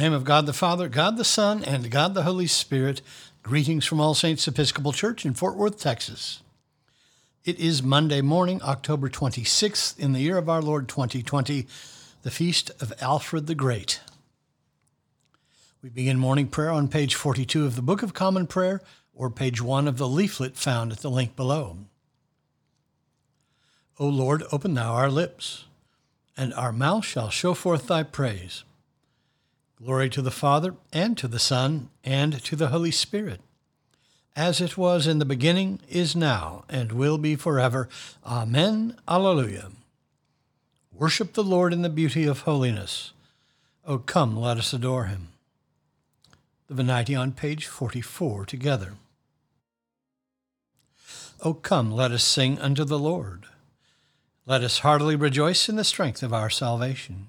name of God the Father, God the Son, and God the Holy Spirit, greetings from All Saints Episcopal Church in Fort Worth, Texas. It is Monday morning, October 26th, in the year of our Lord 2020, the feast of Alfred the Great. We begin morning prayer on page 42 of the Book of Common Prayer or page 1 of the leaflet found at the link below. O Lord, open thou our lips, and our mouth shall show forth thy praise. Glory to the Father, and to the Son, and to the Holy Spirit, as it was in the beginning, is now, and will be forever. Amen. Alleluia. Worship the Lord in the beauty of holiness. O come, let us adore him. The Venite on page 44 together. O come, let us sing unto the Lord. Let us heartily rejoice in the strength of our salvation.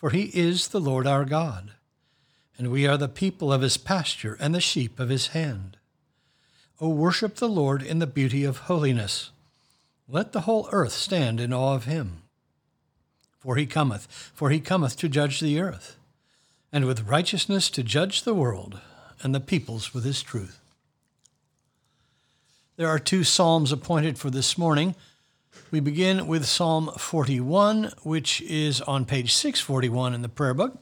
for he is the Lord our God, and we are the people of his pasture and the sheep of his hand. O worship the Lord in the beauty of holiness. Let the whole earth stand in awe of him. For he cometh, for he cometh to judge the earth, and with righteousness to judge the world, and the peoples with his truth. There are two psalms appointed for this morning. We begin with Psalm 41, which is on page 641 in the prayer book.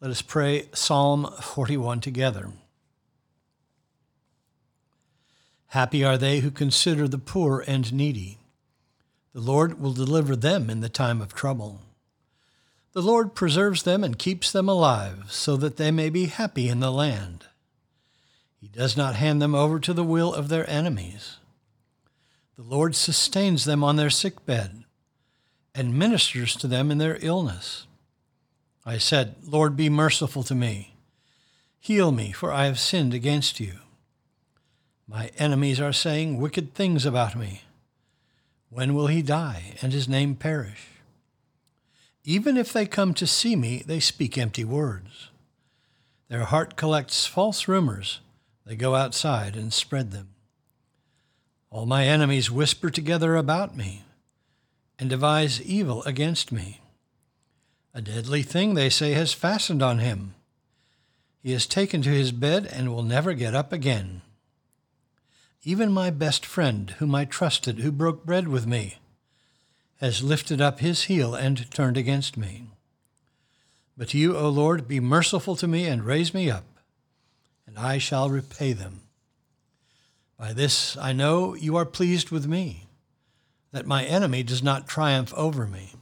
Let us pray Psalm 41 together. Happy are they who consider the poor and needy. The Lord will deliver them in the time of trouble. The Lord preserves them and keeps them alive, so that they may be happy in the land. He does not hand them over to the will of their enemies. The Lord sustains them on their sick bed and ministers to them in their illness. I said, Lord, be merciful to me. Heal me, for I have sinned against you. My enemies are saying wicked things about me. When will he die and his name perish? Even if they come to see me, they speak empty words. Their heart collects false rumors. They go outside and spread them. All my enemies whisper together about me and devise evil against me. A deadly thing, they say, has fastened on him. He is taken to his bed and will never get up again. Even my best friend, whom I trusted, who broke bread with me, has lifted up his heel and turned against me. But you, O Lord, be merciful to me and raise me up, and I shall repay them. By this I know you are pleased with me, that my enemy does not triumph over me.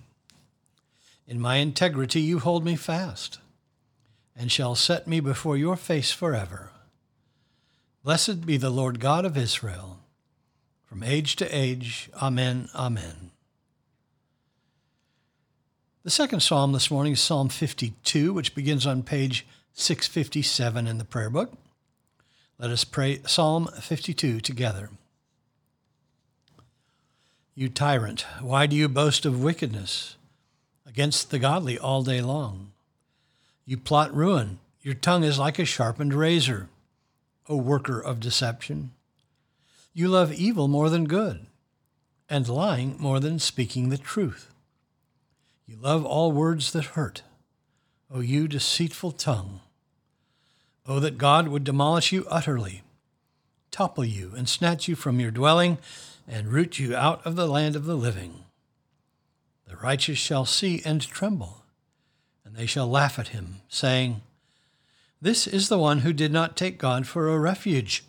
In my integrity you hold me fast, and shall set me before your face forever. Blessed be the Lord God of Israel, from age to age. Amen. Amen. The second psalm this morning is Psalm 52, which begins on page 657 in the prayer book. Let us pray Psalm 52 together. You tyrant, why do you boast of wickedness against the godly all day long? You plot ruin. Your tongue is like a sharpened razor, O worker of deception. You love evil more than good, and lying more than speaking the truth. You love all words that hurt, O you deceitful tongue. Oh, that God would demolish you utterly, topple you, and snatch you from your dwelling, and root you out of the land of the living. The righteous shall see and tremble, and they shall laugh at him, saying, This is the one who did not take God for a refuge,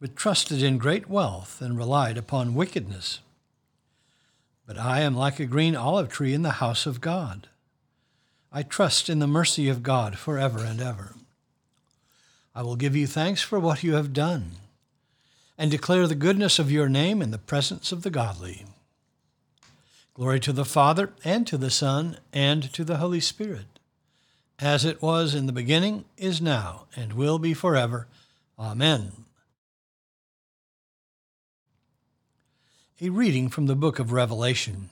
but trusted in great wealth and relied upon wickedness. But I am like a green olive tree in the house of God. I trust in the mercy of God forever and ever. I will give you thanks for what you have done, and declare the goodness of your name in the presence of the godly. Glory to the Father, and to the Son, and to the Holy Spirit, as it was in the beginning, is now, and will be forever. Amen. A reading from the book of Revelation.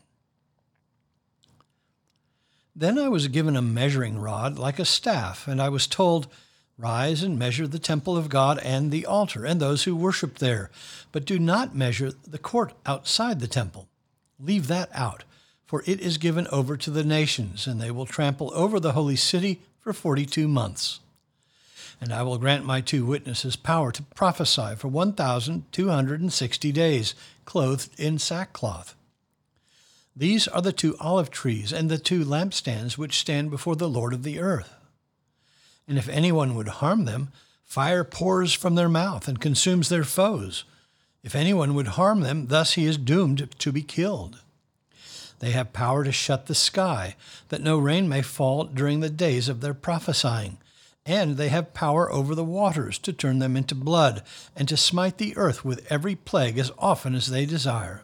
Then I was given a measuring rod like a staff, and I was told, Rise and measure the temple of God and the altar and those who worship there, but do not measure the court outside the temple. Leave that out, for it is given over to the nations, and they will trample over the holy city for forty two months. And I will grant my two witnesses power to prophesy for one thousand two hundred and sixty days, clothed in sackcloth. These are the two olive trees and the two lampstands which stand before the Lord of the earth. And if anyone would harm them, fire pours from their mouth and consumes their foes. If anyone would harm them, thus he is doomed to be killed. They have power to shut the sky, that no rain may fall during the days of their prophesying. And they have power over the waters to turn them into blood, and to smite the earth with every plague as often as they desire.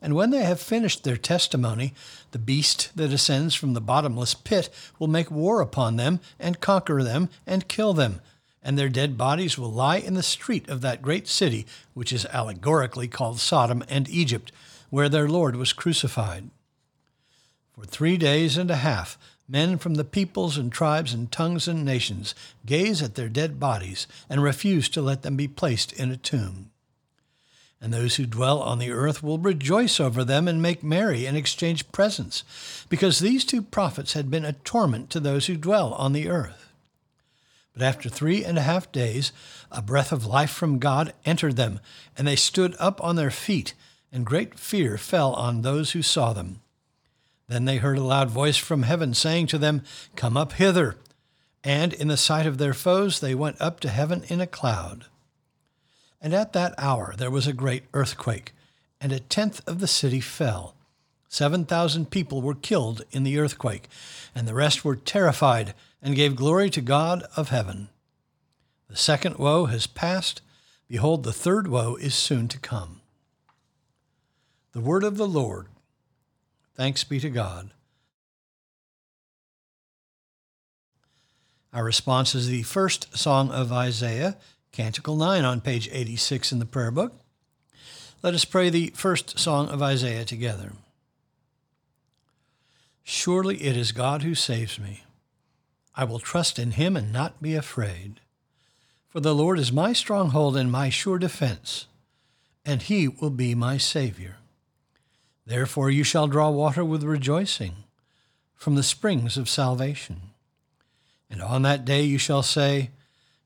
And when they have finished their testimony, the beast that ascends from the bottomless pit will make war upon them, and conquer them, and kill them. And their dead bodies will lie in the street of that great city, which is allegorically called Sodom and Egypt, where their Lord was crucified. For three days and a half, men from the peoples and tribes and tongues and nations gaze at their dead bodies and refuse to let them be placed in a tomb and those who dwell on the earth will rejoice over them and make merry and exchange presents, because these two prophets had been a torment to those who dwell on the earth. But after three and a half days, a breath of life from God entered them, and they stood up on their feet, and great fear fell on those who saw them. Then they heard a loud voice from heaven saying to them, Come up hither. And in the sight of their foes, they went up to heaven in a cloud. And at that hour there was a great earthquake, and a tenth of the city fell. Seven thousand people were killed in the earthquake, and the rest were terrified and gave glory to God of heaven. The second woe has passed. Behold, the third woe is soon to come. The word of the Lord. Thanks be to God. Our response is the first song of Isaiah, Canticle 9 on page 86 in the prayer book. Let us pray the first song of Isaiah together. Surely it is God who saves me. I will trust in him and not be afraid. For the Lord is my stronghold and my sure defense, and he will be my Savior. Therefore you shall draw water with rejoicing from the springs of salvation. And on that day you shall say,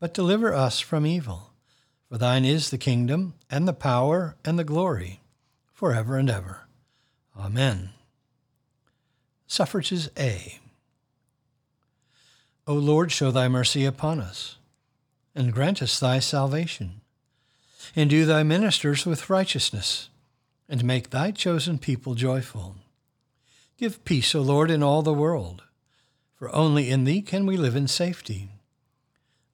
but deliver us from evil. For thine is the kingdom, and the power, and the glory, forever and ever. Amen. Suffrages A. O Lord, show thy mercy upon us, and grant us thy salvation. Endue thy ministers with righteousness, and make thy chosen people joyful. Give peace, O Lord, in all the world for only in thee can we live in safety.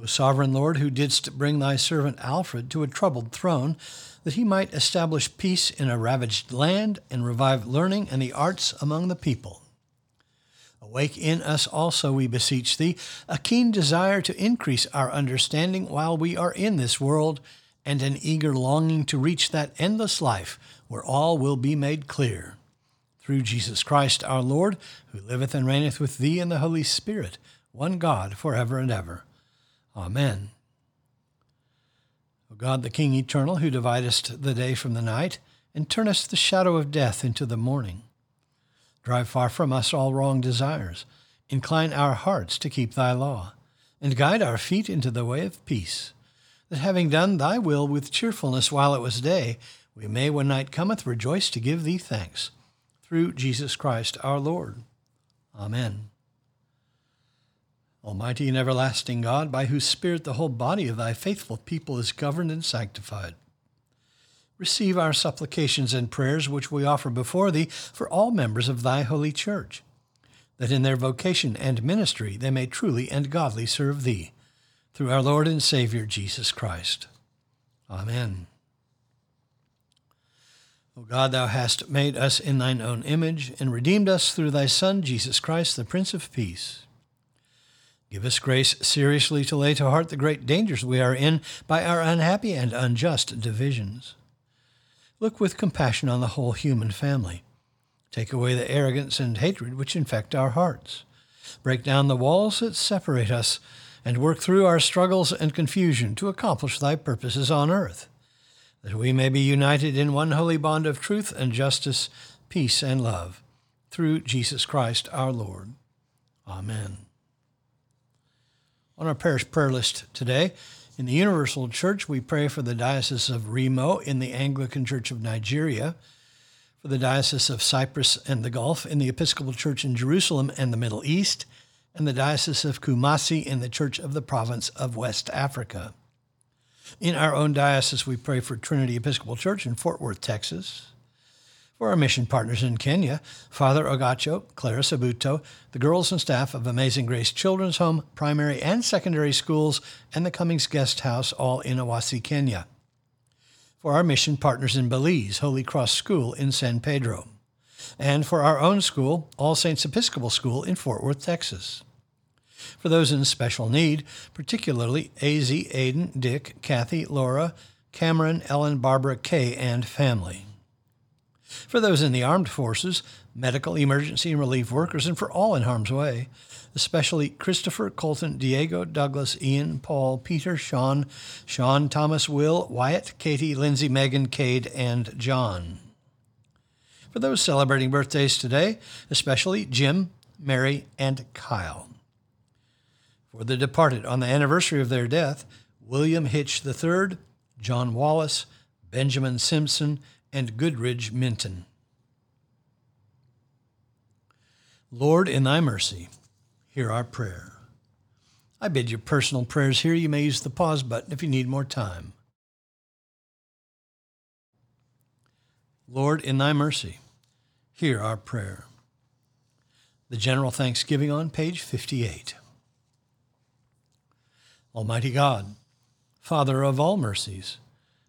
O sovereign Lord, who didst bring thy servant Alfred to a troubled throne, that he might establish peace in a ravaged land and revive learning and the arts among the people. Awake in us also, we beseech thee, a keen desire to increase our understanding while we are in this world, and an eager longing to reach that endless life where all will be made clear. Through Jesus Christ our Lord, who liveth and reigneth with thee in the Holy Spirit, one God, for ever and ever. Amen. O God, the King eternal, who dividest the day from the night, and turnest the shadow of death into the morning, drive far from us all wrong desires, incline our hearts to keep thy law, and guide our feet into the way of peace, that having done thy will with cheerfulness while it was day, we may, when night cometh, rejoice to give thee thanks. Through Jesus Christ our Lord. Amen. Almighty and everlasting God, by whose Spirit the whole body of thy faithful people is governed and sanctified. Receive our supplications and prayers which we offer before thee for all members of thy holy church, that in their vocation and ministry they may truly and godly serve thee, through our Lord and Savior Jesus Christ. Amen. O God, thou hast made us in thine own image, and redeemed us through thy Son, Jesus Christ, the Prince of Peace. Give us grace seriously to lay to heart the great dangers we are in by our unhappy and unjust divisions. Look with compassion on the whole human family. Take away the arrogance and hatred which infect our hearts. Break down the walls that separate us, and work through our struggles and confusion to accomplish thy purposes on earth, that we may be united in one holy bond of truth and justice, peace and love, through Jesus Christ our Lord. Amen on our parish prayer list today. In the Universal Church, we pray for the Diocese of Remo in the Anglican Church of Nigeria, for the Diocese of Cyprus and the Gulf in the Episcopal Church in Jerusalem and the Middle East, and the Diocese of Kumasi in the Church of the Province of West Africa. In our own diocese, we pray for Trinity Episcopal Church in Fort Worth, Texas, for our mission partners in Kenya, Father Ogacho, Clara Sabuto, the girls and staff of Amazing Grace Children's Home, primary and secondary schools, and the Cummings Guest House, all in Owasi, Kenya. For our mission partners in Belize, Holy Cross School in San Pedro. And for our own school, All Saints Episcopal School in Fort Worth, Texas. For those in special need, particularly AZ, Aiden, Dick, Kathy, Laura, Cameron, Ellen, Barbara, Kay, and family for those in the armed forces, medical, emergency, and relief workers, and for all in harm's way, especially Christopher, Colton, Diego, Douglas, Ian, Paul, Peter, Sean, Sean, Thomas, Will, Wyatt, Katie, Lindsay, Megan, Cade, and John. For those celebrating birthdays today, especially Jim, Mary, and Kyle. For the departed on the anniversary of their death, William Hitch III, John Wallace, Benjamin Simpson, and Goodridge Minton. Lord, in thy mercy, hear our prayer. I bid your personal prayers here. You may use the pause button if you need more time. Lord, in thy mercy, hear our prayer. The General Thanksgiving on page 58. Almighty God, Father of all mercies,